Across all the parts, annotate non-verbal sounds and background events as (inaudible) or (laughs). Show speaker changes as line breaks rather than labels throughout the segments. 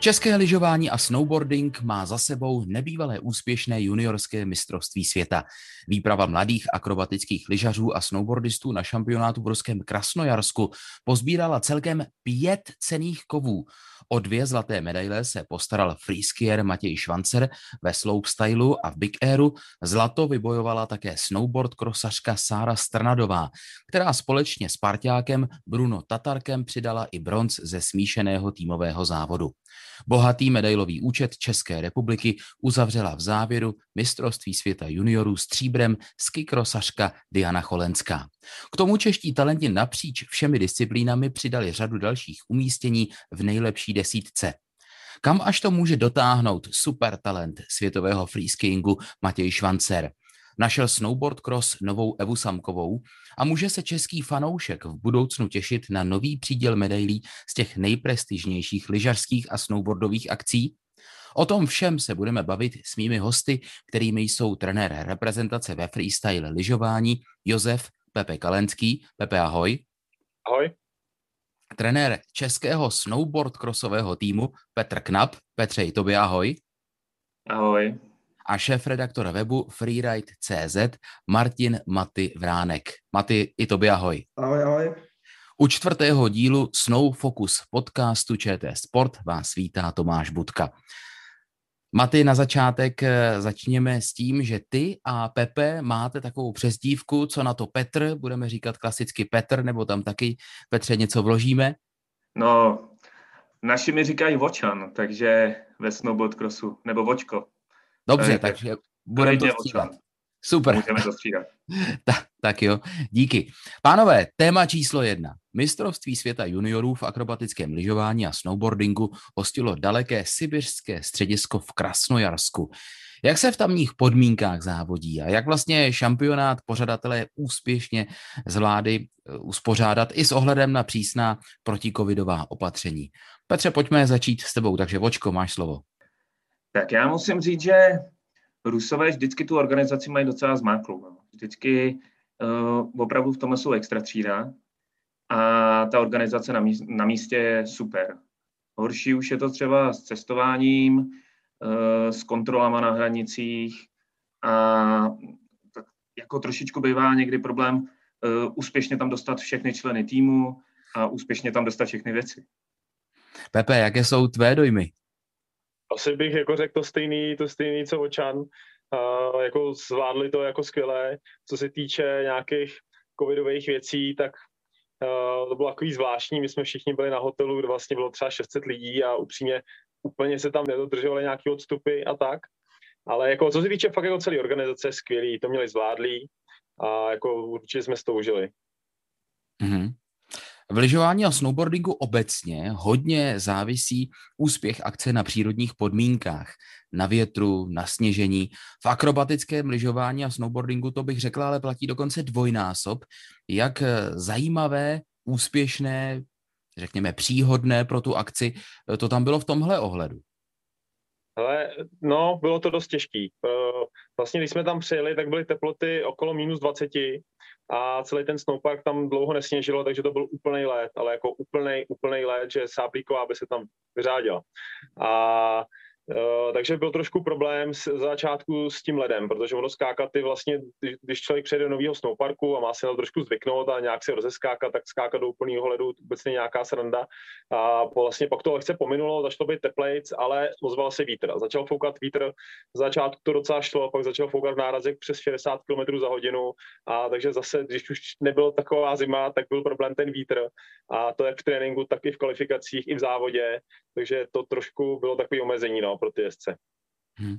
České lyžování a snowboarding má za sebou nebývalé úspěšné juniorské mistrovství světa. Výprava mladých akrobatických lyžařů a snowboardistů na šampionátu v ruském Krasnojarsku pozbírala celkem pět cených kovů. O dvě zlaté medaile se postaral freeskier Matěj Švancer ve slopestylu a v big airu. Zlato vybojovala také snowboard krosařka Sára Strnadová, která společně s parťákem Bruno Tatarkem přidala i bronz ze smíšeného týmového závodu. Bohatý medailový účet České republiky uzavřela v závěru mistrovství světa juniorů stříbrem skikrosařka Diana Cholenská. K tomu čeští talenti napříč všemi disciplínami přidali řadu dalších umístění v nejlepší desítce. Kam až to může dotáhnout super talent světového freeskiingu Matěj Švancer? Našel snowboard cross novou Evu Samkovou a může se český fanoušek v budoucnu těšit na nový příděl medailí z těch nejprestižnějších lyžařských a snowboardových akcí? O tom všem se budeme bavit s mými hosty, kterými jsou trenér reprezentace ve freestyle lyžování Josef Pepe Kalenský. Pepe, ahoj.
Ahoj.
Trenér českého snowboard crossového týmu Petr Knap. Petře, i tobě ahoj.
Ahoj
a šéf-redaktor webu freeride.cz Martin Maty Vránek. Maty, i tobě ahoj.
Ahoj, ahoj.
U čtvrtého dílu Snow Focus podcastu ČT Sport vás vítá Tomáš Budka. Maty, na začátek eh, začněme s tím, že ty a Pepe máte takovou přezdívku, co na to Petr, budeme říkat klasicky Petr, nebo tam taky Petře něco vložíme?
No, naši mi říkají Vočan, takže ve snowboard crossu, nebo Vočko.
Dobře, tak, takže budeme to střídat. Super.
Můžeme to střídat. (laughs)
tak, tak jo, díky. Pánové, téma číslo jedna. Mistrovství světa juniorů v akrobatickém lyžování a snowboardingu hostilo daleké sibirské středisko v Krasnojarsku. Jak se v tamních podmínkách závodí a jak vlastně šampionát pořadatelé úspěšně zvládli eh, uspořádat i s ohledem na přísná protikovidová opatření? Petře, pojďme začít s tebou, takže Vočko, máš slovo.
Tak já musím říct, že Rusové vždycky tu organizaci mají docela zmáklou. No. Vždycky uh, opravdu v tomhle jsou extra třída a ta organizace na, místě, na místě je super. Horší už je to třeba s cestováním, uh, s kontrolama na hranicích a tak jako trošičku bývá někdy problém uh, úspěšně tam dostat všechny členy týmu a úspěšně tam dostat všechny věci.
Pepe, jaké jsou tvé dojmy?
Asi bych jako řekl to stejný, to stejný, co Očan. Uh, jako zvládli to jako skvěle. Co se týče nějakých covidových věcí, tak uh, to bylo takový zvláštní. My jsme všichni byli na hotelu, kde vlastně bylo třeba 600 lidí a upřímně úplně se tam nedodržovaly nějaké odstupy a tak. Ale jako, co se týče fakt jako celé organizace, skvělý, to měli zvládlí a jako určitě jsme s to užili.
Mm-hmm. V lyžování a snowboardingu obecně hodně závisí úspěch akce na přírodních podmínkách, na větru, na sněžení. V akrobatickém lyžování a snowboardingu to bych řekla, ale platí dokonce dvojnásob. Jak zajímavé, úspěšné, řekněme příhodné pro tu akci to tam bylo v tomhle ohledu?
Ale no, bylo to dost těžký. Vlastně, když jsme tam přijeli, tak byly teploty okolo minus 20 a celý ten snowpark tam dlouho nesněžilo, takže to byl úplný let, ale jako úplný, úplný let, že sáplíková by se tam vyřádila. A Uh, takže byl trošku problém z začátku s tím ledem, protože ono skákat ty vlastně, když člověk přejde do nového snowparku a má se na to trošku zvyknout a nějak se rozeskákat, tak skákat do úplného ledu vůbec není nějaká sranda. A po, vlastně pak to lehce pominulo, začalo být teplejc, ale ozval se vítr. Začal foukat vítr, v začátku to docela šlo, pak začal foukat v nárazek přes 60 km za hodinu. A takže zase, když už nebylo taková zima, tak byl problém ten vítr. A to jak v tréninku, tak i v kvalifikacích, i v závodě. Takže to trošku bylo takové omezení. No pro ty jezdce. Hmm.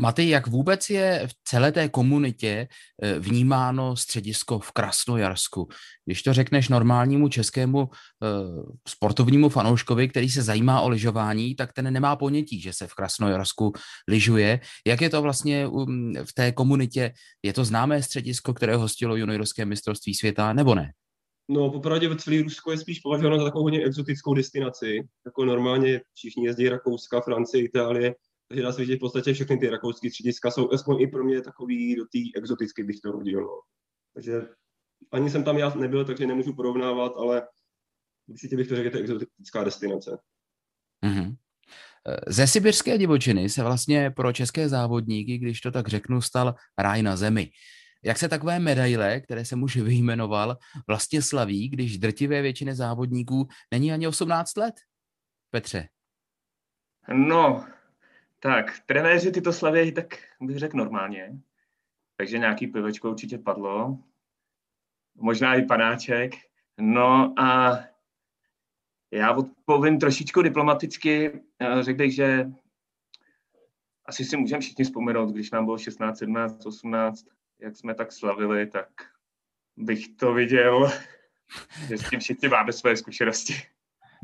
Maty, jak vůbec je v celé té komunitě eh, vnímáno středisko v Krasnojarsku? Když to řekneš normálnímu českému uh, sportovnímu fanouškovi, který se zajímá o lyžování, tak ten nemá ponětí, že se v Krasnojarsku lyžuje. Jak je to vlastně um, v té komunitě? Je to známé středisko, které hostilo juniorské mistrovství světa, nebo ne?
No, popravdě celé Rusko je spíš považováno za takovou hodně exotickou destinaci. Jako normálně všichni jezdí Rakouska, Francie, Itálie, takže dá se vidět v podstatě všechny ty rakouské střediska jsou aspoň i pro mě takový do té exotické bych to hodil. No. Takže ani jsem tam já nebyl, takže nemůžu porovnávat, ale určitě bych to řekl, že to je exotická destinace.
Mm-hmm. Ze sibirské divočiny se vlastně pro české závodníky, když to tak řeknu, stal ráj na zemi. Jak se takové medaile, které jsem už vyjmenoval, vlastně slaví, když drtivé většiny závodníků není ani 18 let? Petře.
No, tak, trenéři tyto slavějí, tak bych řekl normálně. Takže nějaký pivečko určitě padlo. Možná i panáček. No a já odpovím trošičku diplomaticky. Řekl bych, že asi si můžeme všichni vzpomenout, když nám bylo 16, 17, 18, jak jsme tak slavili, tak bych to viděl, (laughs) že s tím všichni máme své zkušenosti.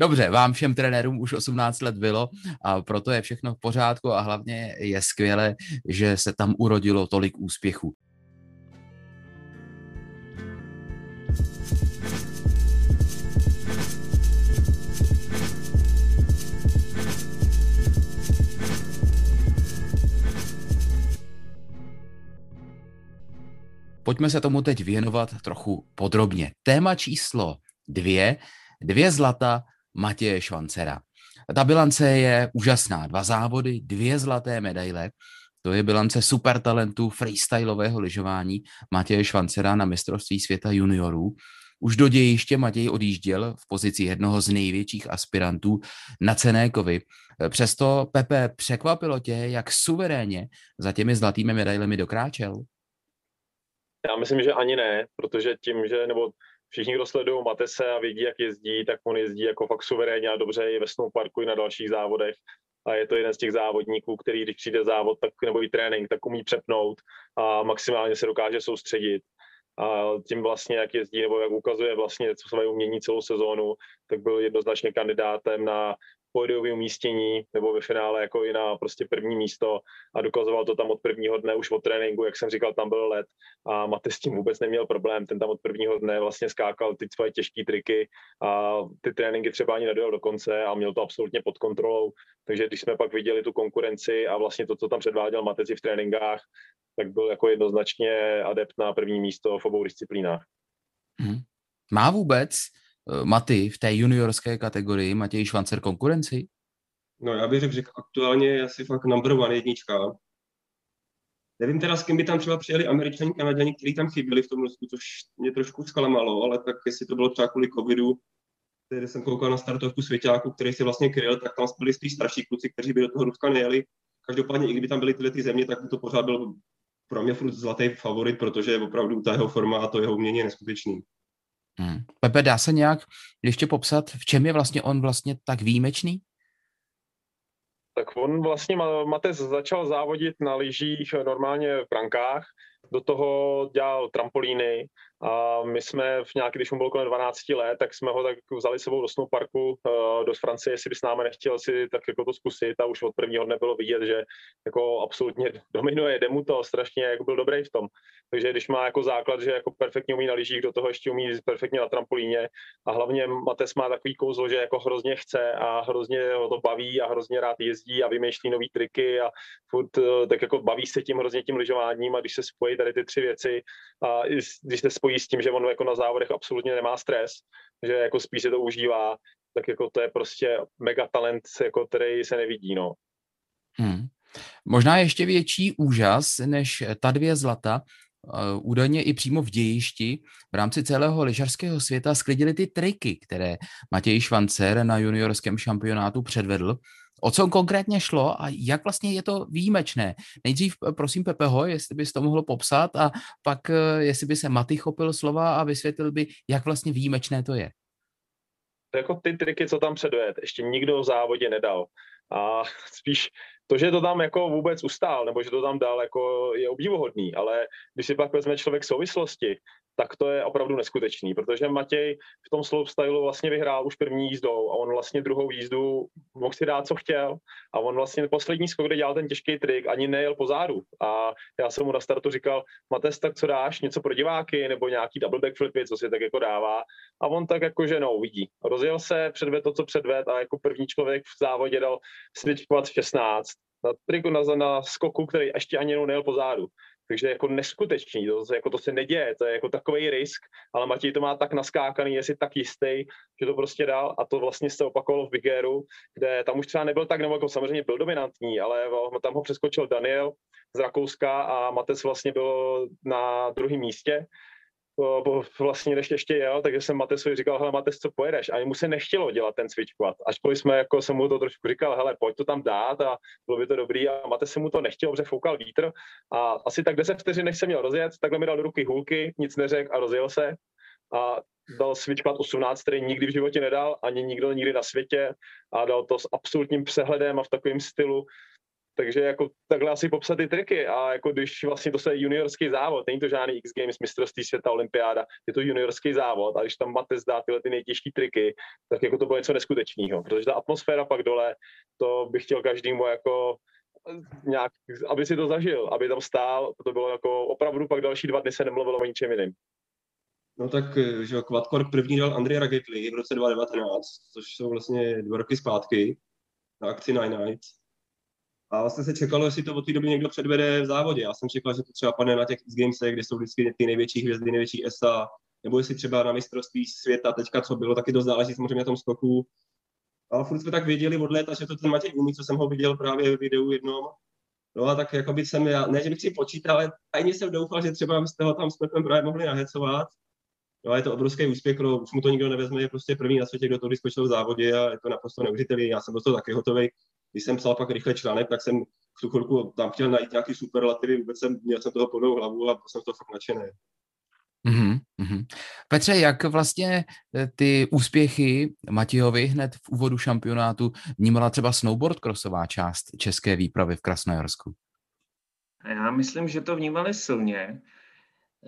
Dobře, vám všem trenérům už 18 let bylo a proto je všechno v pořádku a hlavně je skvělé, že se tam urodilo tolik úspěchů. Pojďme se tomu teď věnovat trochu podrobně. Téma číslo dvě, dvě zlata Matěje Švancera. Ta bilance je úžasná. Dva závody, dvě zlaté medaile. To je bilance super talentu freestylového lyžování Matěje Švancera na mistrovství světa juniorů. Už do dějiště Matěj odjížděl v pozici jednoho z největších aspirantů na cené kovy. Přesto Pepe překvapilo tě, jak suverénně za těmi zlatými medailemi dokráčel?
Já myslím, že ani ne, protože tím, že, nebo všichni, kdo sledují Matese a vědí, jak jezdí, tak on jezdí jako fakt suverénně a dobře i ve snowparku i na dalších závodech. A je to jeden z těch závodníků, který, když přijde závod tak, nebo i trénink, tak umí přepnout a maximálně se dokáže soustředit. A tím vlastně, jak jezdí nebo jak ukazuje vlastně co své umění celou sezónu, tak byl jednoznačně kandidátem na pódiové umístění nebo ve finále jako i na prostě první místo a dokazoval to tam od prvního dne už od tréninku, jak jsem říkal, tam byl let a Mate s tím vůbec neměl problém, ten tam od prvního dne vlastně skákal ty svoje těžké triky a ty tréninky třeba ani nedojel do konce a měl to absolutně pod kontrolou, takže když jsme pak viděli tu konkurenci a vlastně to, co tam předváděl Mateci v tréninkách, tak byl jako jednoznačně adept na první místo v obou disciplínách.
Hmm. Má vůbec Maty v té juniorské kategorii Matěj Švancer konkurenci?
No já bych řekl, že aktuálně je asi fakt number one jednička. Nevím teda, s kým by tam třeba přijeli američani, kanaděni, kteří tam chyběli v tom Rusku, což mě trošku zklamalo, ale tak jestli to bylo třeba kvůli covidu, kde jsem koukal na startovku svěťáku, který si vlastně kryl, tak tam byli spíš starší kluci, kteří by do toho Ruska nejeli. Každopádně, i kdyby tam byly tyhle ty země, tak by to pořád byl pro mě furt zlatý favorit, protože opravdu ta jeho forma a to jeho umění je neskutečný.
Hmm. Pepe, dá se nějak ještě popsat, v čem je vlastně on vlastně tak výjimečný?
Tak on vlastně, Matez začal závodit na lyžích normálně v brankách, do toho dělal trampolíny a my jsme v nějaký, když mu bylo kolem 12 let, tak jsme ho tak vzali sebou do snowparku uh, do Francie, jestli by s námi nechtěl si tak jako to zkusit a už od prvního dne bylo vidět, že jako absolutně (laughs) dominuje, jde mu to strašně, jako byl dobrý v tom. Takže když má jako základ, že jako perfektně umí na lyžích, do toho ještě umí perfektně na trampolíně a hlavně Mates má takový kouzlo, že jako hrozně chce a hrozně ho to baví a hrozně rád jezdí a vymýšlí nové triky a furt uh, tak jako baví se tím hrozně tím lyžováním a když se spojí tady ty tři věci a když se spojí s tím, že on jako na závodech absolutně nemá stres, že jako spíš se to užívá, tak jako to je prostě mega talent, jako který se nevidí, no.
Hmm. Možná ještě větší úžas než ta dvě zlata, uh, údajně i přímo v dějišti v rámci celého lyžařského světa sklidili ty triky, které Matěj Švancer na juniorském šampionátu předvedl O co konkrétně šlo a jak vlastně je to výjimečné? Nejdřív eh, prosím Pepeho, jestli bys to mohl popsat a pak eh, jestli by se Maty chopil slova a vysvětlil by, jak vlastně výjimečné to je.
To jako ty triky, co tam předved, ještě nikdo v závodě nedal. A (laughs) spíš to, že to tam jako vůbec ustál, nebo že to tam dal, jako je obdivuhodný, ale když si pak vezme člověk souvislosti, tak to je opravdu neskutečný, protože Matěj v tom slopestylu vlastně vyhrál už první jízdou a on vlastně druhou jízdu mohl si dát, co chtěl. A on vlastně poslední skok, kde dělal ten těžký trik, ani nejel po zádu. A já jsem mu na startu říkal, Mates, tak co dáš, něco pro diváky? Nebo nějaký double backflipy, co si tak jako dává? A on tak jako, že no, uvidí. Rozjel se, předved to, co předved a jako první člověk v závodě dal switch 16 na triku na, na skoku, který ještě ani nejel po zádu. Takže jako neskutečný, to, jako to se neděje, to je jako takový risk, ale Matěj to má tak naskákaný, je si tak jistý, že to prostě dal a to vlastně se opakovalo v Bigeru, kde tam už třeba nebyl tak, nebo jako samozřejmě byl dominantní, ale tam ho přeskočil Daniel z Rakouska a Matec vlastně byl na druhém místě, vlastně ještě, ještě jel, takže jsem Matesovi říkal, hele Mates, co pojedeš? A mu se nechtělo dělat ten quad. Ačkoliv jsme, jako jsem mu to trošku říkal, hele, pojď to tam dát a bylo by to dobrý. A Mates se mu to nechtěl, protože foukal vítr. A asi tak 10 vteřin, než jsem měl rozjet, takhle mi dal do ruky hůlky, nic neřekl a rozjel se. A dal switch quad 18, který nikdy v životě nedal, ani nikdo nikdy na světě. A dal to s absolutním přehledem a v takovém stylu, takže jako takhle asi popsat ty triky a jako když vlastně to je juniorský závod, není to žádný X Games, mistrovství světa, olympiáda, je to juniorský závod a když tam máte zdát tyhle ty nejtěžší triky, tak jako to bylo něco neskutečného, protože ta atmosféra pak dole, to bych chtěl každému jako nějak, aby si to zažil, aby tam stál, to bylo jako opravdu pak další dva dny se nemluvilo o ničem jiném.
No tak, že Quadcorp první dal Andrea Ragetli v roce 2019, což jsou vlastně dva roky zpátky na akci Nine Nights. A vlastně se čekalo, jestli to od té doby někdo předvede v závodě. Já jsem čekal, že to třeba padne na těch X Gamesech, kde jsou vždycky ty největší hvězdy, největší SA, nebo jestli třeba na mistrovství světa teďka, co bylo, taky to záleží samozřejmě na tom skoku. Ale furt jsme tak věděli od léta, že to ten Matěj umí, co jsem ho viděl právě v videu jednom. No a tak jako jsem, já, ne, že bych si počítal, ale tajně jsem doufal, že třeba byste ho tam s Pepem právě mohli nahecovat. No a je to obrovský úspěch, no, už mu to nikdo nevezme, je prostě první na světě, kdo to vyskočil v závodě a je to naprosto neuvěřitelný. Já jsem byl to taky hotový když jsem psal pak rychle článek, tak jsem v tu chvilku tam chtěl najít nějaký superlativy, vůbec jsem, měl jsem toho plnou hlavu a byl jsem to fakt nadšený.
Mm-hmm. Petře, jak vlastně eh, ty úspěchy Matějovi hned v úvodu šampionátu vnímala třeba snowboard crossová část české výpravy v Krasnojarsku?
Já myslím, že to vnímali silně.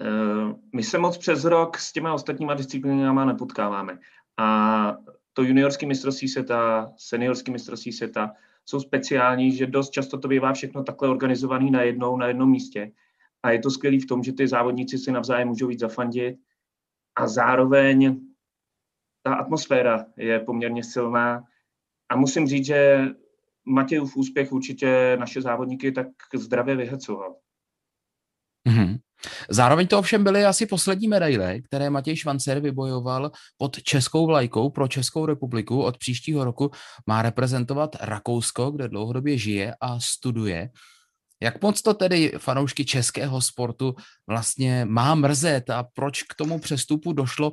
Eh, my se moc přes rok s těma ostatníma disciplinami nepotkáváme. A to juniorský mistrovství světa, seniorský mistrovství světa, jsou speciální, že dost často to bývá všechno takhle organizovaný na jednou, na jednom místě. A je to skvělé v tom, že ty závodníci si navzájem můžou víc zafandit a zároveň ta atmosféra je poměrně silná. A musím říct, že Matějův úspěch určitě naše závodníky tak zdravě vyhecoval.
Zároveň to ovšem byly asi poslední medaile, které Matěj Švancer vybojoval pod českou vlajkou pro Českou republiku. Od příštího roku má reprezentovat Rakousko, kde dlouhodobě žije a studuje. Jak moc to tedy fanoušky českého sportu vlastně má mrzet a proč k tomu přestupu došlo?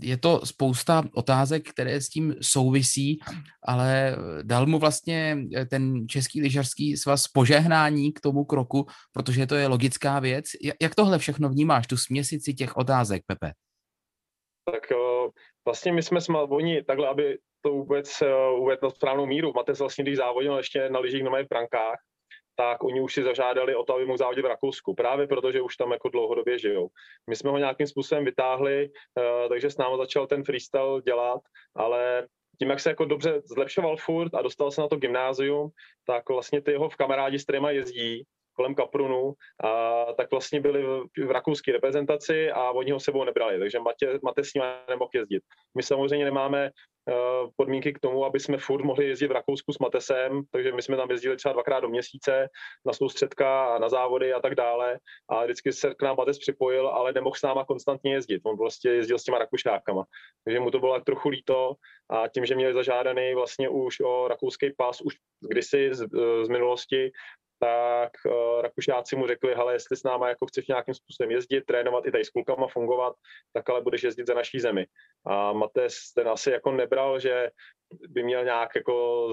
Je to spousta otázek, které s tím souvisí, ale dal mu vlastně eh, ten Český lyžařský svaz požehnání k tomu kroku, protože to je logická věc. Jak tohle všechno vnímáš, tu směsici těch otázek, Pepe?
Tak eh, vlastně my jsme oni takhle, aby to vůbec eh, uvedl na správnou míru. Matez vlastně, když závodil ještě na lyžích na mých prankách, tak oni už si zažádali o to, aby mohl závodit v Rakousku, právě protože už tam jako dlouhodobě žijou. My jsme ho nějakým způsobem vytáhli, eh, takže s námi začal ten freestyle dělat, ale tím, jak se jako dobře zlepšoval furt a dostal se na to gymnázium, tak vlastně ty jeho v kamarádi, s kterýma jezdí, kolem Kaprunu, a tak vlastně byli v, v rakouské reprezentaci a oni ho sebou nebrali, takže Matě, Mate s ním nemohl jezdit. My samozřejmě nemáme podmínky k tomu, aby jsme furt mohli jezdit v Rakousku s Matesem, takže my jsme tam jezdili třeba dvakrát do měsíce na soustředka a na závody a tak dále a vždycky se k nám Mates připojil, ale nemohl s náma konstantně jezdit. On prostě jezdil s těma Rakušákama. Takže mu to bylo trochu líto a tím, že měli zažádaný vlastně už o rakouský pas už kdysi z, z minulosti, tak uh, Rakušáci mu řekli, hele, jestli s náma jako chceš nějakým způsobem jezdit, trénovat i tady s klukama, fungovat, tak ale budeš jezdit za naší zemi. A Mates ten asi jako nebral, že by měl nějak jako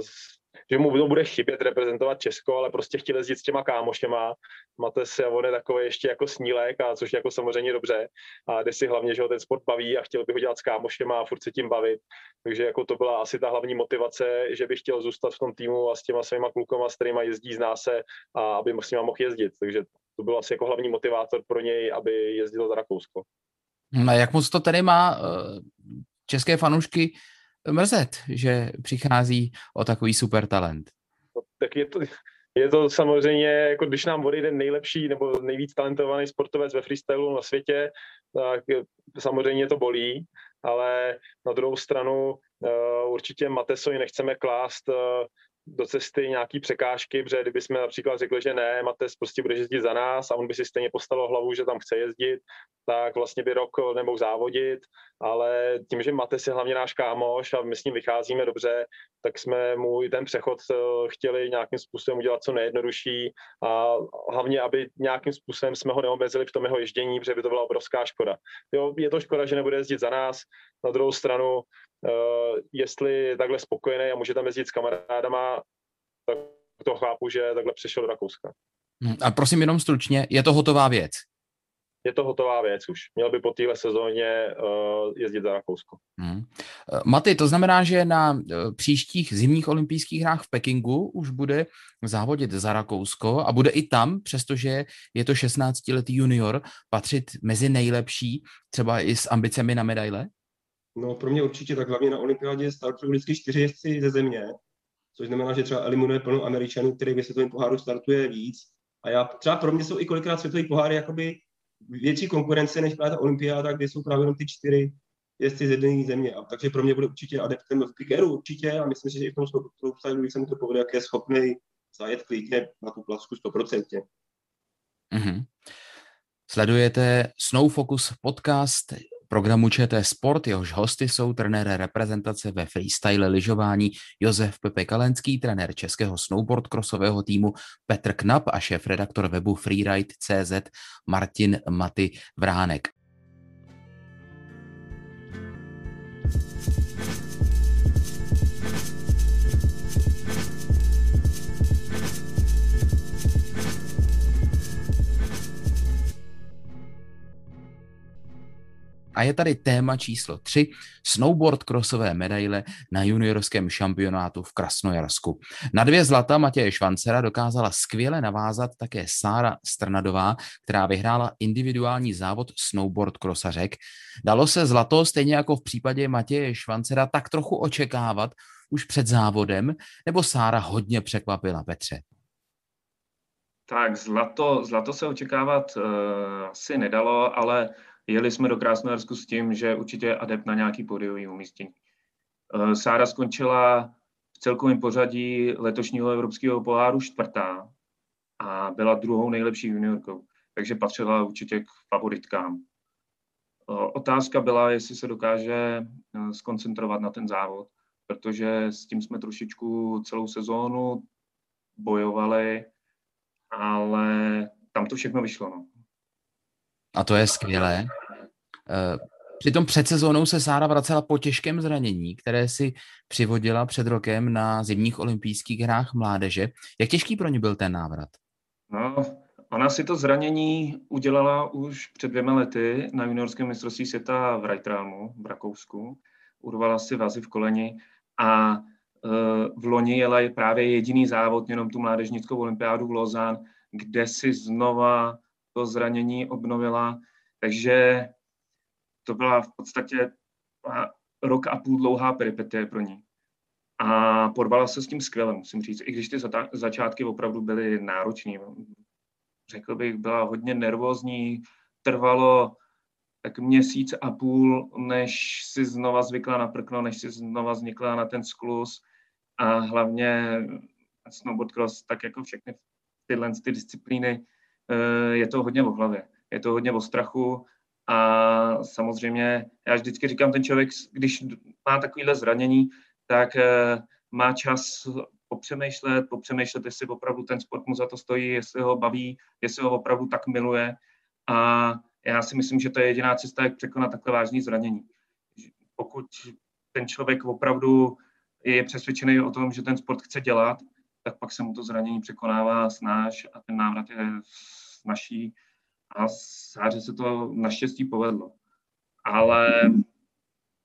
že mu to bude chybět reprezentovat Česko, ale prostě chtěl jezdit s těma kámošema. Máte se, on je takový ještě jako snílek, a což jako samozřejmě dobře. A jde si hlavně, že ho ten sport baví a chtěl by ho dělat s kámošema a furt se tím bavit. Takže jako to byla asi ta hlavní motivace, že by chtěl zůstat v tom týmu a s těma svýma klukama, s kterýma jezdí, zná se a aby s nima mohl jezdit. Takže to byl asi jako hlavní motivátor pro něj, aby jezdil za Rakousko.
A jak moc to tedy má eh, české fanoušky mrzet, že přichází o takový super talent.
No, tak je to, je to samozřejmě, jako když nám odejde nejlepší nebo nejvíc talentovaný sportovec ve freestylu na světě, tak samozřejmě to bolí, ale na druhou stranu uh, určitě Matesovi nechceme klást uh, do cesty nějaký překážky, protože kdyby jsme například řekli, že ne, Mates prostě bude jezdit za nás a on by si stejně postavil hlavu, že tam chce jezdit, tak vlastně by rok nemohl závodit, ale tím, že Mates je hlavně náš kámoš a my s ním vycházíme dobře, tak jsme mu i ten přechod eh, chtěli nějakým způsobem udělat co nejjednodušší a hlavně, aby nějakým způsobem jsme ho neomezili v tom jeho ježdění, protože by to byla obrovská škoda. Jo, je to škoda, že nebude jezdit za nás, na druhou stranu Uh, jestli je takhle spokojený a může tam jezdit s kamarádama, tak to chápu, že takhle přišel do Rakouska.
Hm, a prosím jenom stručně, je to hotová věc?
Je to hotová věc už. Měl by po téhle sezóně uh, jezdit za Rakousko. Hmm.
Maty, to znamená, že na příštích zimních olympijských hrách v Pekingu už bude závodit za Rakousko a bude i tam, přestože je to 16-letý junior, patřit mezi nejlepší, třeba i s ambicemi na medaile?
No pro mě určitě, tak hlavně na olympiádě startují vždycky čtyři jezdci ze země, což znamená, že třeba eliminuje plnou Američanů, který ve světovém poháru startuje víc. A já, třeba pro mě jsou i kolikrát světový poháry jakoby větší konkurence než právě ta olympiáda, kde jsou právě jenom ty čtyři jezdci z jedné země. A takže pro mě bude určitě adeptem v Pikeru, určitě, a myslím si, že i v tom slopestyle se mi to povede, jak je schopný zajet klidně na tu placku 100%. Mm-hmm.
Sledujete Snow Focus podcast programu ČT Sport, jehož hosty jsou trenér reprezentace ve freestyle lyžování Josef Pepe Kalenský, trenér českého snowboard crossového týmu Petr Knap a šéf-redaktor webu freeride.cz Martin Maty Vránek. A je tady téma číslo 3, snowboard krosové medaile na juniorském šampionátu v Krasnojarsku. Na dvě zlata Matěje Švancera dokázala skvěle navázat také Sára Strnadová, která vyhrála individuální závod snowboard krosařek. Dalo se zlato, stejně jako v případě Matěje Švancera, tak trochu očekávat už před závodem, nebo Sára hodně překvapila Petře?
Tak zlato, zlato se očekávat uh, asi nedalo, ale Jeli jsme do Krásnojarsku s tím, že určitě je adept na nějaký podiový umístění. Eh, Sára skončila v celkovém pořadí letošního evropského poháru čtvrtá a byla druhou nejlepší juniorkou, takže patřila určitě k favoritkám. Eh, otázka byla, jestli se dokáže eh, skoncentrovat na ten závod, protože s tím jsme trošičku celou sezónu bojovali, ale tam to všechno vyšlo. No.
A to je skvělé. Eh, přitom před sezónou se Sára vracela po těžkém zranění, které si přivodila před rokem na zimních olympijských hrách mládeže. Jak těžký pro ní byl ten návrat?
No, ona si to zranění udělala už před dvěma lety na juniorském mistrovství světa v Reitramu v Rakousku. Urvala si vazy v koleni a eh, v loni jela je právě jediný závod, jenom tu mládežnickou olympiádu v Lozán, kde si znova to zranění obnovila, takže to byla v podstatě rok a půl dlouhá peripetie pro ní. A porvala se s tím skvěle, musím říct, i když ty začátky opravdu byly náročné. Řekl bych, byla hodně nervózní, trvalo tak měsíc a půl, než si znova zvykla na prkno, než si znova vznikla na ten sklus a hlavně snowboard cross, tak jako všechny tyhle ty disciplíny, je to hodně o hlavě, je to hodně o strachu a samozřejmě já vždycky říkám, ten člověk, když má takovýhle zranění, tak eh, má čas popřemýšlet, popřemýšlet, jestli opravdu ten sport mu za to stojí, jestli ho baví, jestli ho opravdu tak miluje a já si myslím, že to je jediná cesta, jak překonat takhle vážné zranění. Pokud ten člověk opravdu je přesvědčený o tom, že ten sport chce dělat, tak pak se mu to zranění překonává snáš a ten návrat je snažší a Sáře se to naštěstí povedlo. Ale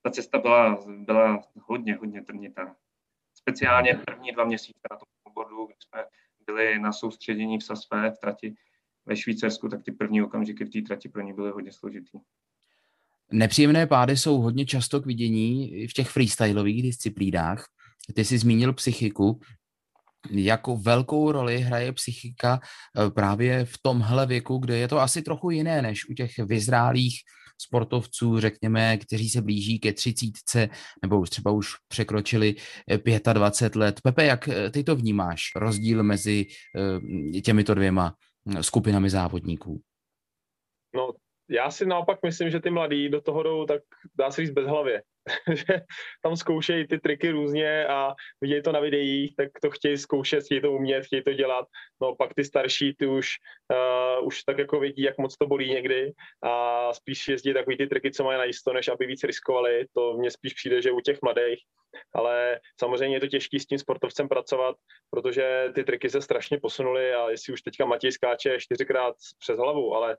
ta cesta byla, byla hodně, hodně trnitá. Speciálně první dva měsíce na tom bodu, kdy jsme byli na soustředění v Sasvé v trati ve Švýcarsku, tak ty první okamžiky v té trati pro ně byly hodně složitý.
Nepříjemné pády jsou hodně často k vidění v těch freestyleových disciplínách. Ty jsi zmínil psychiku. Jako velkou roli hraje psychika eh, právě v tomhle věku, kde je to asi trochu jiné než u těch vyzrálých sportovců, řekněme, kteří se blíží ke třicítce nebo už třeba už překročili 25 eh, let. Pepe, jak eh, ty to vnímáš, rozdíl mezi těmito dvěma hm, skupinami závodníků?
No, já si naopak myslím, že ty mladí do toho jdou, tak dá se říct bez hlavě. (laughs) že tam zkoušejí ty triky různě a vidějí to na videích, tak to chtějí zkoušet, chtějí to umět, chtějí to dělat. No pak ty starší, ty už, uh, už tak jako vidí, jak moc to bolí někdy a spíš jezdí takový ty triky, co mají najisto, než aby víc riskovali. To mně spíš přijde, že u těch mladých ale samozřejmě je to těžké s tím sportovcem pracovat, protože ty triky se strašně posunuly a jestli už teďka Matěj skáče čtyřikrát přes hlavu, ale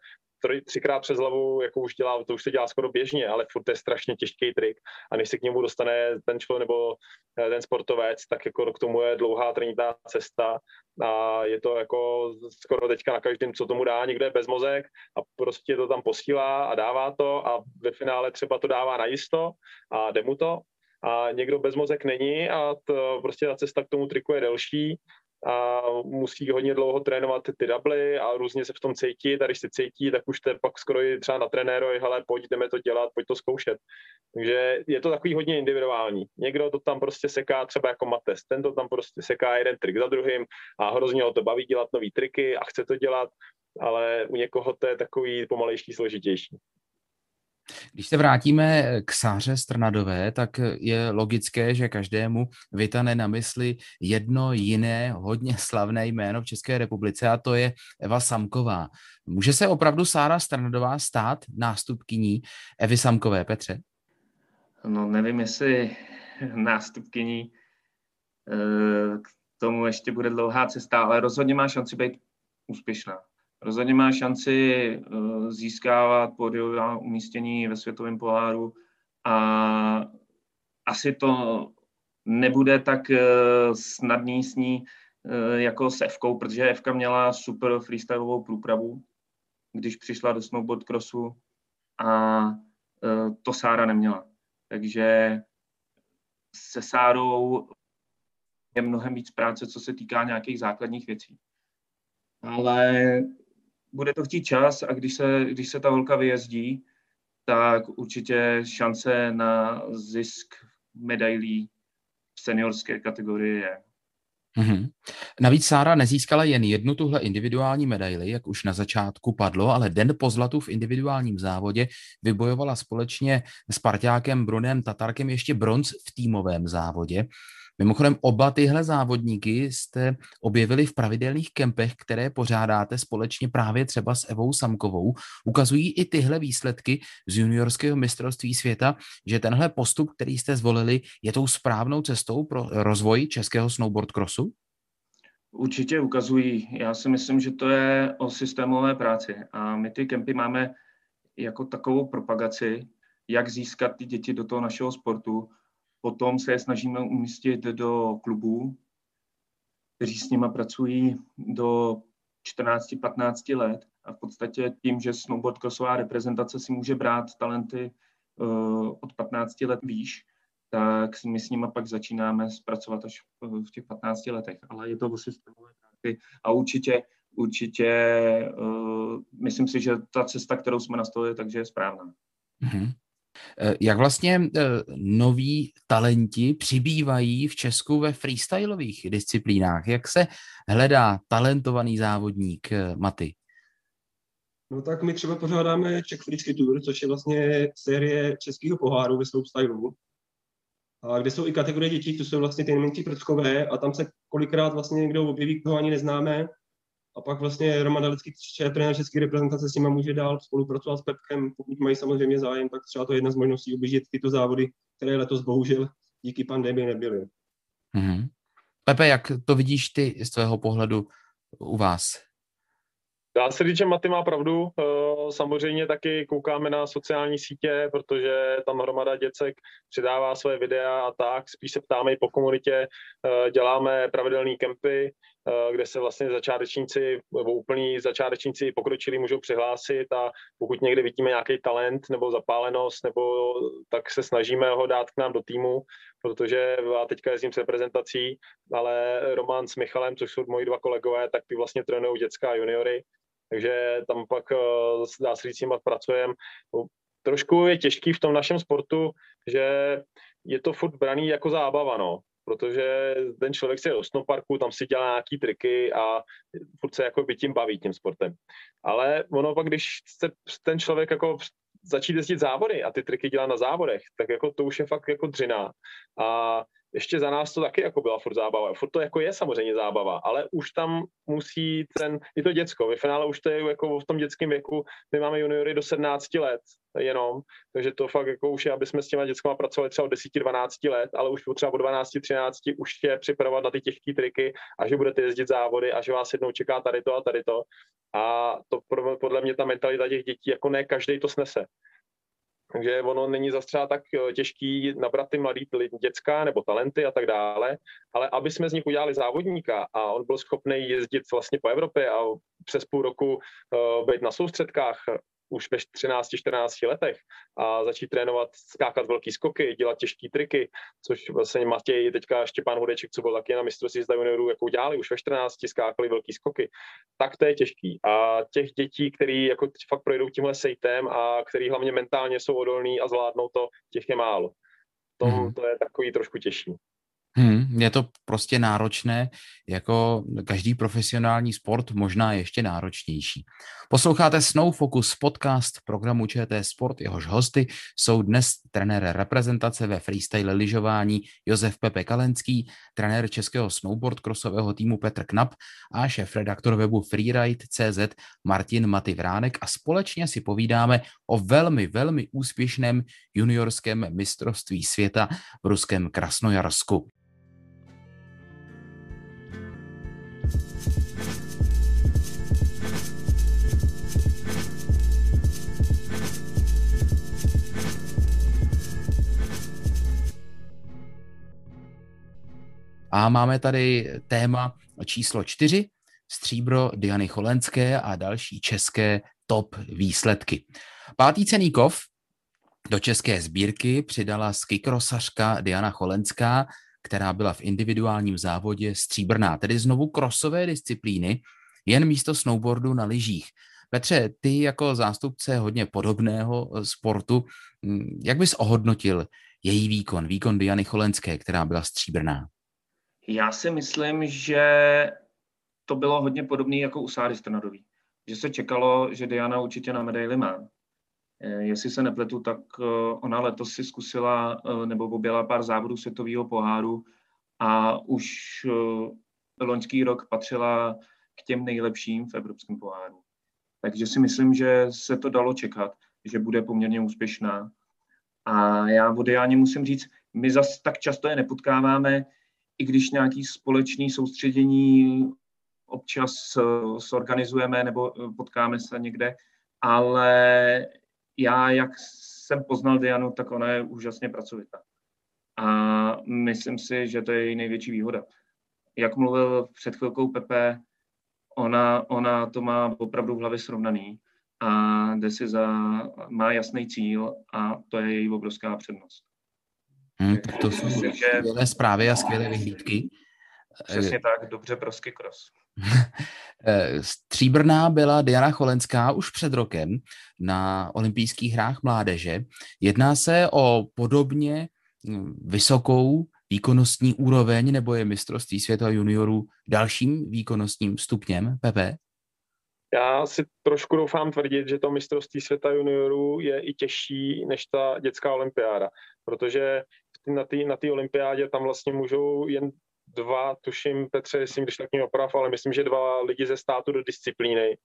třikrát přes hlavu, jako už dělá, to už se dělá skoro běžně, ale furt je strašně těžký trik a než se k němu dostane ten člověk nebo eh, ten sportovec, tak jako k tomu je dlouhá trenitá cesta. A je to jako skoro teďka na každém, co tomu dá, někdo je bez mozek a prostě to tam posílá a dává to a ve finále třeba to dává najisto a jde mu to. A někdo bez mozek není a to, prostě ta cesta k tomu triku je delší a musí hodně dlouho trénovat ty dubly a různě se v tom cítit a když se cítí, tak už to pak skoro i třeba na trenérovi, hele, pojď, jdeme to dělat, pojď to zkoušet. Takže je to takový hodně individuální. Někdo to tam prostě seká třeba jako Mates, ten to tam prostě seká jeden trik za druhým a hrozně ho to baví dělat nový triky a chce to dělat, ale u někoho to je takový pomalejší, složitější.
Když se vrátíme k Sáře Strnadové, tak je logické, že každému vytane na mysli jedno jiné hodně (laughs) slavné jméno v České republice a to je Eva Samková. Může se opravdu Sára Strnadová stát nástupkyní Evy Samkové, Petře?
No nevím, jestli (laughs) nástupkyní eh, k tomu ještě bude dlouhá cesta, ale rozhodně má šanci být úspěšná rozhodně má šanci eh, získávat pódiová umístění ve světovém poháru a asi to nebude tak eh, snadný s ní eh, jako s Evkou, protože Evka měla super freestyleovou průpravu, když přišla do snowboard crossu a to Sára neměla. Takže se Sárou je mnohem víc práce, co se týká nějakých základních věcí. Ale bude to chtít čas a když se, když se ta holka vyjezdí, tak určitě šance na zisk medailí v seniorské kategorii je.
Mm-hmm. Navíc Sára nezískala jen jednu tuhle individuální medaili, jak už na začátku padlo, ale den po zlatu v individuálním závodě vybojovala společně s parťákem Brunem Tatarkem ještě bronz v týmovém závodě. Mimochodem oba tyhle závodníky jste objevili v pravidelných kempech, které pořádáte společně právě třeba s Evou Samkovou. Ukazují i tyhle výsledky z juniorského mistrovství světa, že tenhle postup, který jste zvolili, je tou správnou cestou pro rozvoj českého snowboard crossu?
Určitě ukazují. Já si myslím, že to je o systémové práci a my ty kempy máme jako takovou propagaci, jak získat ty děti do toho našeho sportu, Potom se je snažíme umístit do klubů, kteří s nimi pracují do 14-15 let a v podstatě tím, že snowboard crossová reprezentace si může brát talenty uh, od 15 let výš, tak my s nimi pak začínáme zpracovat až v těch 15 letech. Ale je to o systémové práci a určitě, určitě uh, myslím si, že ta cesta, kterou jsme nastavili, takže je správná. Mm-hmm.
Eh, jak vlastně eh, noví talenti přibývají v Česku ve freestyleových disciplínách? Jak se hledá talentovaný závodník, eh, Maty?
No tak my třeba pořádáme Czech Freestyle Tour, což je vlastně série českého poháru ve slopestylu. A kde jsou i kategorie dětí, to jsou vlastně ty nejmenší prckové a tam se kolikrát vlastně někdo objeví, koho ani neznáme a pak vlastně Roman Dalický, trenér české reprezentace, s nimi může dál spolupracovat s Pepkem, pokud mají samozřejmě zájem, tak třeba to je jedna z možností objíždět tyto závody, které letos bohužel díky pandemii nebyly.
Mm-hmm. Pepe, jak to vidíš ty z tvého pohledu u vás?
Dá se říct, že Maty má pravdu. Eh, samozřejmě taky koukáme na sociální sítě, protože tam hromada děcek přidává své videa a tak. Spíš se ptáme i po komunitě. Eh, děláme pravidelné kempy, kde se vlastně začátečníci nebo úplní začátečníci pokročili můžou přihlásit a pokud někde vidíme nějaký talent nebo zapálenost, nebo tak se snažíme ho dát k nám do týmu, protože já teďka jezdím s reprezentací, ale Roman s Michalem, což jsou moji dva kolegové, tak ty vlastně trénují dětská juniory, takže tam pak eh, dá se říct, pracujeme. Trošku je těžký v tom našem sportu, že je to furt braný jako zábava, no protože ten člověk se do snowparku, tam si dělá nějaký triky a furt se jako by tím baví tím sportem. Ale ono pak, když se ten člověk jako začít jezdit závody a ty triky dělá na závodech, tak jako to už je fakt jako dřina. A ještě za nás to taky jako byla furt zábava. Furt to jako je samozřejmě zábava, ale už tam musí ten, i to děcko, ve finále už to je jako v tom dětském věku, my máme juniory do 17 let jenom, takže to fakt jako už je, aby jsme s těma dětskama pracovali třeba od 10-12 let, ale už třeba od 12-13 už je připravovat na ty těžké triky a že budete jezdit závody a že vás jednou čeká tady to a tady to. A to podle mě ta mentalita těch dětí, jako ne každý to snese. Takže ono není zase třeba tak eh, těžký nabrat ty mladý dětská nebo talenty a tak dále, ale aby jsme z nich udělali závodníka a on byl schopný jezdit vlastně po Evropě a přes půl roku uh, být na soustředkách už ve 13-14 letech a začít trénovat, skákat velký skoky, dělat těžké triky, což vlastně Matěj, teďka Štěpán Hudeček, co byl taky na mistrovství z juniorů, jako dělali už ve 14, skákali velký skoky, tak to je těžký. A těch dětí, který jako fakt projdou tímhle sejtem a který hlavně mentálně jsou odolní a zvládnou to, těch je málo. To, hmm. to je takový trošku těžší.
Hmm, je to prostě náročné, jako každý profesionální sport, možná ještě náročnější. Posloucháte Snow Focus podcast programu ČT Sport, jehož hosty jsou dnes trenér reprezentace ve freestyle lyžování Josef Pepe Kalenský, trenér českého snowboard crossového týmu Petr Knap a šéf redaktor webu Freeride.cz Martin Maty Vránek a společně si povídáme o velmi, velmi úspěšném juniorském mistrovství světa v ruském Krasnojarsku. A máme tady téma číslo čtyři, stříbro Diany Cholenské a další české top výsledky. Pátý cený kov do české sbírky přidala skikrosařka Diana Cholenská, která byla v individuálním závodě stříbrná, tedy znovu krosové disciplíny, jen místo snowboardu na lyžích. Petře, ty jako zástupce hodně podobného sportu, hm, jak bys ohodnotil její výkon, výkon Diany Cholenské, která byla stříbrná?
Já si myslím, že to bylo hodně podobné jako u Sáry Strnadový. Že se čekalo, že Diana určitě na medaili má. Eh, jestli se nepletu, tak eh, ona letos si zkusila eh, nebo objela pár závodů světového poháru a už loňský rok patřila k těm nejlepším v evropském poháru. Takže si myslím, že se to dalo čekat, že bude poměrně úspěšná. A já o Diáně musím říct, my zas tak často je nepotkáváme, i když nějaký společný soustředění občas sorganizujeme nebo potkáme se někde, ale já, jak jsem poznal Dianu, tak ona je úžasně pracovitá. A myslím si, že to je její největší výhoda. Jak mluvil před chvilkou Pepe, ona, ona to má opravdu v hlavě srovnaný a jde si za, má jasný cíl a to je její obrovská přednost.
Hmm, tak to jsou Myslím, že... skvělé zprávy a skvělé vyhlídky.
Přesně tak, dobře pro cross. (laughs)
Eh, stříbrná byla Diana Cholenská už před rokem na olympijských hrách mládeže. Jedná se o podobně hm, vysokou výkonnostní úroveň, nebo je mistrovství světa juniorů dalším výkonnostním stupněm, Pepe?
Já si trošku doufám tvrdit, že to mistrovství světa juniorů je i těžší než ta dětská olympiáda, protože na té na olympiádě tam vlastně můžou jen dva, tuším, Petře, jestli když tak mě oprav, ale myslím, že dva lidi ze státu do disciplíny,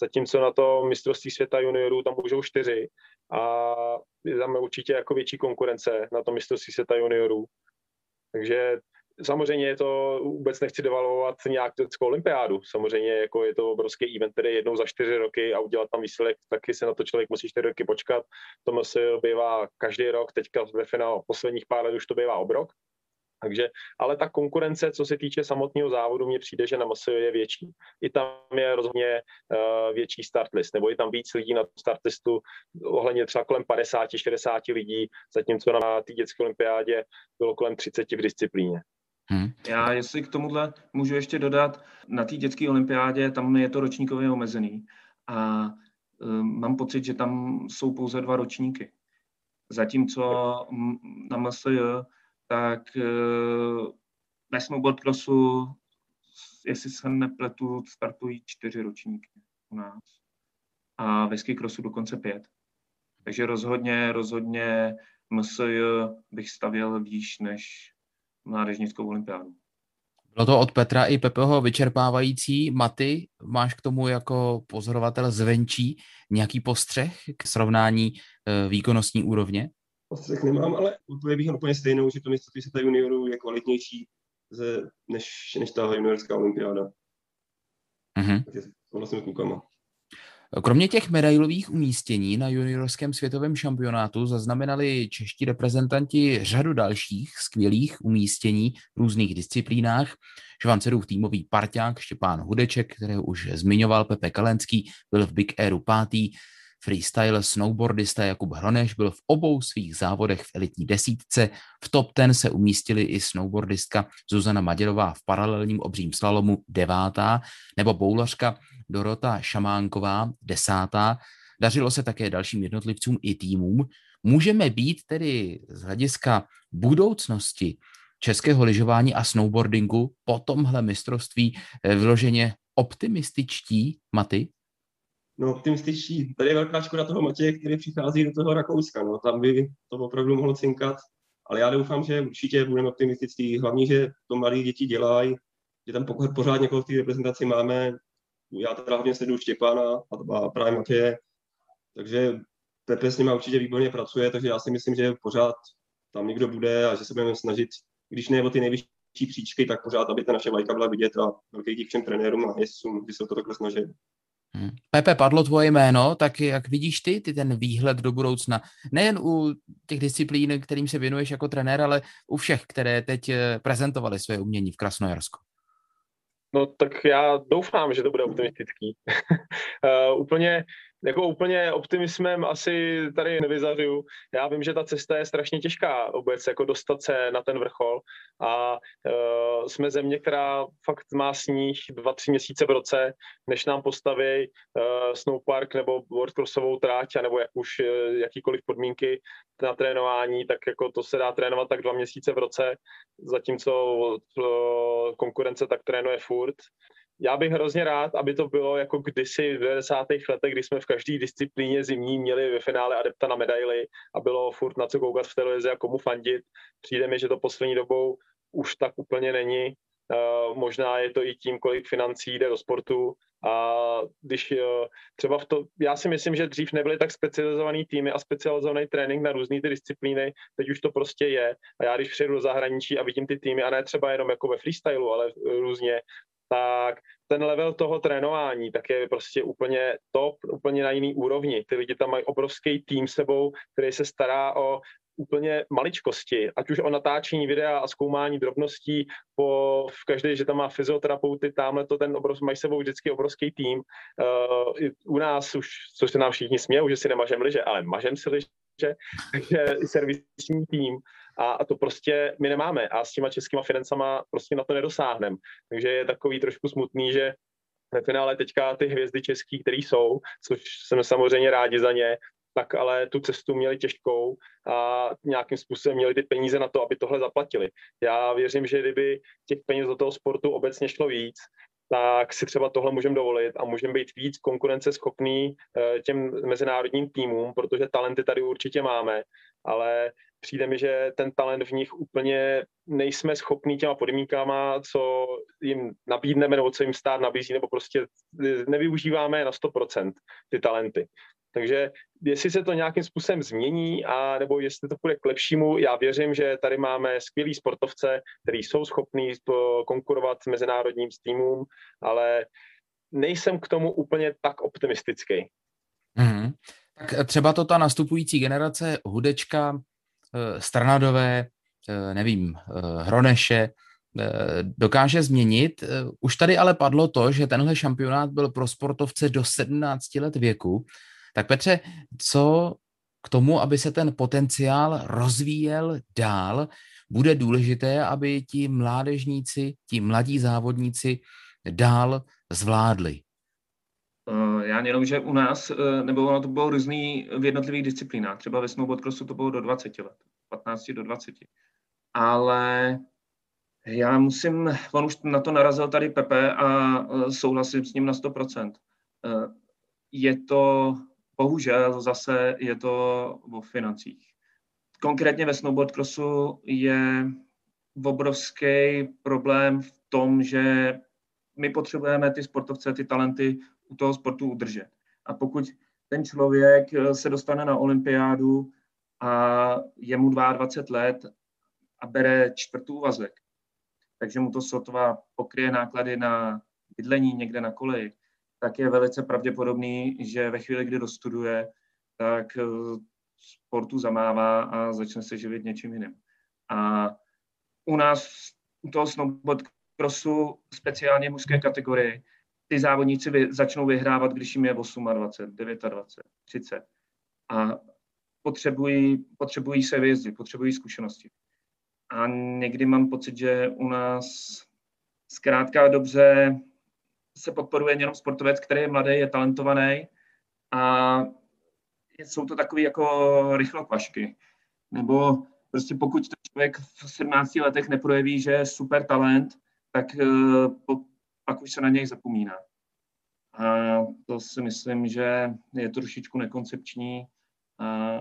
zatímco na to mistrovství světa juniorů tam můžou čtyři a je tam určitě jako větší konkurence na to mistrovství světa juniorů. Takže samozřejmě je to, vůbec nechci devalvovat nějak dětskou olympiádu. Samozřejmě jako je to obrovský event, který jednou za čtyři roky a udělat tam výsledek, taky se na to člověk musí čtyři roky počkat. To se bývá každý rok, teďka ve finále posledních pár let už to bývá obrok. Takže, ale ta konkurence, co se týče samotného závodu, mně přijde, že na MSO je větší. I tam je rozhodně uh, větší startlist, nebo je tam víc lidí na startlistu, ohledně třeba kolem 50-60 lidí, zatímco na té dětské olympiádě bylo kolem 30 v disciplíně.
Hmm. Já, jestli k tomuhle můžu ještě dodat, na té dětské olympiádě tam je to ročníkově omezený a um, mám pocit, že tam jsou pouze dva ročníky. Zatímco na MSJ, tak uh, ve snowboard crossu, jestli se nepletu, startují čtyři ročníky u nás. A ve ski crossu dokonce pět. Takže rozhodně, rozhodně MSJ bych stavěl výš než mládežnickou olympiádu.
Bylo to od Petra i Pepeho vyčerpávající. Maty, máš k tomu jako pozorovatel zvenčí nějaký postřeh k srovnání e, výkonnostní úrovně?
Postřeh nemám, ale úplně bych úplně stejnou, že to mistrovství světa juniorů je kvalitnější ze, než, než ta juniorská olympiáda. Mm-hmm. Takže souhlasím s klukama.
Kromě těch medailových umístění na juniorském světovém šampionátu zaznamenali čeští reprezentanti řadu dalších skvělých umístění v různých disciplínách. Švancerův týmový parťák Štěpán Hudeček, kterého už zmiňoval Pepe Kalenský, byl v Big Airu pátý, Freestyle snowboardista Jakub Hroneš byl v obou svých závodech v elitní desítce. V top ten se umístili i snowboardistka Zuzana Maděrová v paralelním obřím slalomu devátá, nebo boulařka Dorota Šamánková desátá. Dařilo se také dalším jednotlivcům i týmům. Můžeme být tedy z hlediska budoucnosti českého lyžování a snowboardingu po tomhle mistrovství eh, vyloženě optimističtí, Maty?
No, optimističtí. Tady je velká škoda toho Matěje, který přichází do toho Rakouska. No. Tam by to opravdu mohlo cinkat. Ale já doufám, že určitě budeme optimistický. Hlavně, že to malí děti dělají, že tam pokud pořád někoho v té reprezentaci máme. Já teda hlavně sleduju Štěpána a právě Matěje. Takže Pepe s nimi určitě výborně pracuje, takže já si myslím, že pořád tam někdo bude a že se budeme snažit, když ne o ty nejvyšší příčky, tak pořád, aby ta naše vlajka byla vidět a velký dík všem trenérům a jezdcům, kdy se to takhle snaží.
Hmm. Pepe, padlo tvoje jméno, tak jak vidíš ty, ty ten výhled do budoucna, nejen u těch disciplín, kterým se věnuješ jako trenér, ale u všech, které teď eh, prezentovali své umění v Krasnojarsku?
No tak já doufám, že to bude optimistický. uh, (laughs) úplně jako úplně optimismem asi tady nevyzařuju. Já vím, že ta cesta je strašně těžká vůbec, jako dostat se na ten vrchol a uh, jsme země, která fakt má sníh dva, tři měsíce v roce, než nám postaví uh, snowpark nebo worldcrossovou tráť, nebo jak už uh, jakýkoliv podmínky na trénování, tak jako to se dá trénovat tak dva měsíce v roce, zatímco uh, konkurence tak trénuje furt já bych hrozně rád, aby to bylo jako kdysi v 90. letech, kdy jsme v každé disciplíně zimní měli ve finále adepta na medaily a bylo furt na co koukat v televizi a komu fandit. Přijde mi, že to poslední dobou už tak úplně není. Uh, možná je to i tím, kolik financí jde do sportu a když uh, třeba v to, já si myslím, že dřív nebyly tak specializovaný týmy a specializovaný trénink na různé ty disciplíny, teď už to prostě je a já když přijedu do zahraničí a vidím ty týmy a ne třeba jenom jako ve freestylu, ale různě, tak ten level toho trénování tak je prostě úplně top, úplně na jiný úrovni. Ty lidi tam mají obrovský tým sebou, který se stará o úplně maličkosti, ať už o natáčení videa a zkoumání drobností, po v každé, že tam má fyzioterapeuty, tamhle to ten obrov, mají sebou vždycky obrovský tým. Uh, u nás už, co se nám všichni smějou, že si nemažem liže, ale mažem si liže, takže i servisní tým a, a to prostě my nemáme a s těma českýma financama prostě na to nedosáhneme. Takže je takový trošku smutný, že ve finále teďka ty hvězdy český, které jsou, což jsme samozřejmě rádi za ně, tak ale tu cestu měli těžkou a nějakým způsobem měli ty peníze na to, aby tohle zaplatili. Já věřím, že kdyby těch peněz do toho sportu obecně šlo víc, tak si třeba tohle můžeme dovolit a můžeme být víc konkurenceschopný eh, těm mezinárodním týmům, protože talenty tady určitě máme, ale přijde mi, že ten talent v nich úplně nejsme schopní těma podmínkama, co jim nabídneme nebo co jim stát nabízí, nebo prostě nevyužíváme na 100% ty talenty. Takže jestli se to nějakým způsobem změní, a nebo jestli to bude k lepšímu, já věřím, že tady máme skvělý sportovce, kteří jsou schopní konkurovat s mezinárodním týmům, ale nejsem k tomu úplně tak optimistický.
Mm-hmm. Tak třeba to ta nastupující generace Hudečka, Eh, Stranadové, nevím, Hroneše, dokáže změnit. Už tady ale padlo to, že tenhle šampionát byl pro sportovce do 17 let věku. Tak Petře, co k tomu, aby se ten potenciál rozvíjel dál, bude důležité, aby ti mládežníci, ti mladí závodníci dál zvládli?
Eh, já jenom, že u nás, eh, nebo ono to bylo různý v jednotlivých disciplínách. Třeba ve snowboardcrossu to bylo do 20 let, 15 do 20. Ale já musím, on už na to narazil tady Pepe a eh, souhlasím s ním na 100%. Je to, bohužel zase je to o financích. Konkrétně ve snowboardcrossu je obrovský problém v tom, že my potřebujeme ty sportovce, ty talenty u toho sportu udržet. A pokud ten člověk eh, se dostane na olympiádu a je mu 22 let a bere čtvrtý úvazek, takže mu to sotva pokryje náklady na bydlení někde na koleji, tak je velice pravděpodobný, že ve chvíli, kdy dostuduje, tak eh, sportu zamává a začne se živit něčím jiným. A u nás, u toho snowboard crossu, speciálně mužské kategorii, ty závodníci vy, začnou vyhrávat, když jim je 28, 29, 30. A potřebují, potřebují se vyjezdit, potřebují zkušenosti. A někdy mám pocit, že u nás zkrátka dobře se podporuje jenom sportovec, který je mladý, je talentovaný a jsou to takové jako rychlokvašky. Nebo prostě pokud ten člověk v 17 letech neprojeví, že je super talent, tak eh, pak už se na něj zapomíná. A to si myslím, že je trošičku nekoncepční. A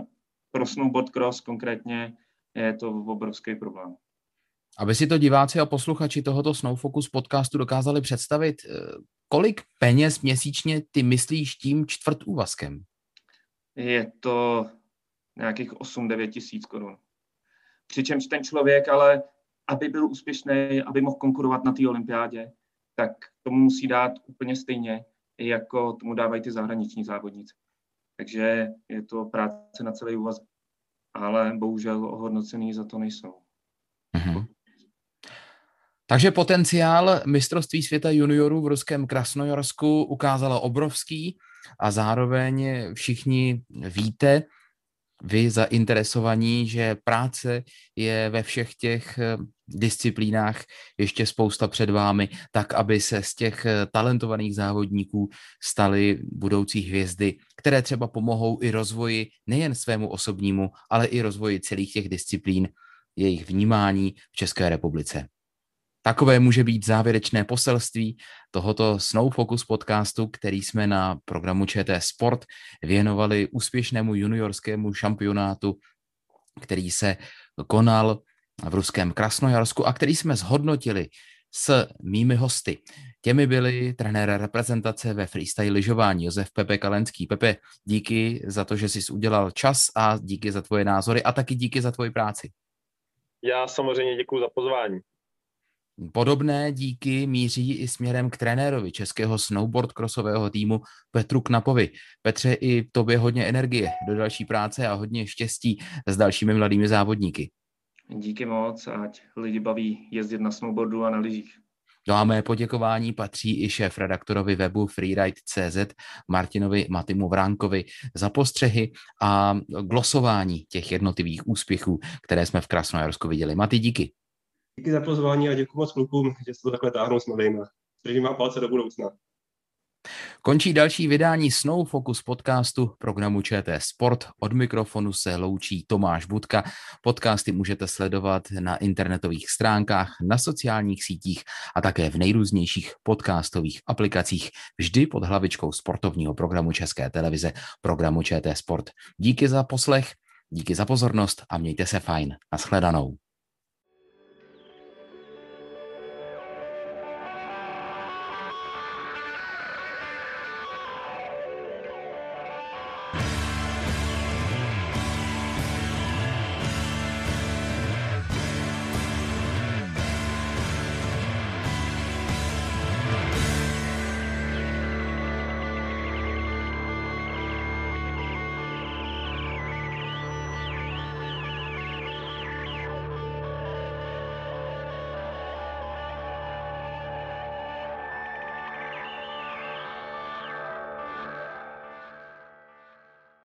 pro snowboard cross konkrétně je to obrovský problém.
Aby si to diváci a posluchači tohoto Snowfocus podcastu dokázali představit, eh, kolik peněz měsíčně ty myslíš tím čtvrt úvazkem?
Je to nějakých 8-9 tisíc korun. Přičemž ten člověk ale, aby byl úspěšný, aby mohl konkurovat na té olympiádě, tak tomu musí dát úplně stejně, jako tomu dávají ty zahraniční závodníci. Takže je to práce na celý úvazek. Ale bohužel ohodnocený za to nejsou.
Takže potenciál mistrovství světa juniorů v ruském Krasnojarsku ukázalo obrovský a zároveň všichni víte, vy zainteresovaní, že práce je ve všech těch eh, disciplínách ještě spousta před vámi, tak aby se z těch eh, talentovaných závodníků staly budoucí hvězdy, které třeba pomohou i rozvoji nejen svému osobnímu, ale i rozvoji celých těch disciplín, jejich vnímání v České republice. Takové může být závěrečné poselství tohoto Snow Focus podcastu, který jsme na programu ČT Sport věnovali úspěšnému juniorskému šampionátu, který se konal v ruském Krasnojarsku a který jsme zhodnotili s mými hosty. Těmi byli trenér reprezentace ve freestyle lyžování Josef Pepe Kalenský. Pepe, díky za to, že jsi udělal čas a díky za tvoje názory a taky díky za tvoji práci.
Já samozřejmě děkuji za pozvání.
Podobné díky míří i směrem k trenérovi českého snowboard crossového týmu Petru Knapovi. Petře, i tobě hodně energie do další práce a hodně štěstí s dalšími mladými závodníky.
Díky moc, ať lidi baví jezdit na snowboardu a na lyžích.
No a mé poděkování patří i šéf redaktorovi webu Freeride.cz Martinovi Matimu Vránkovi za postřehy a glosování těch jednotlivých úspěchů, které jsme v Krasnojarsku viděli. Maty, díky.
Díky za pozvání a děkuji moc klukům, že se to takhle táhnou s mladýma. Držím vám palce do budoucna.
Končí další vydání Snow Focus podcastu programu ČT Sport. Od mikrofonu se loučí Tomáš Budka. Podcasty můžete sledovat na internetových stránkách, na sociálních sítích a také v nejrůznějších podcastových aplikacích, vždy pod hlavičkou sportovního programu České televize, programu ČT Sport. Díky za poslech, díky za pozornost a mějte se fajn. Naschledanou.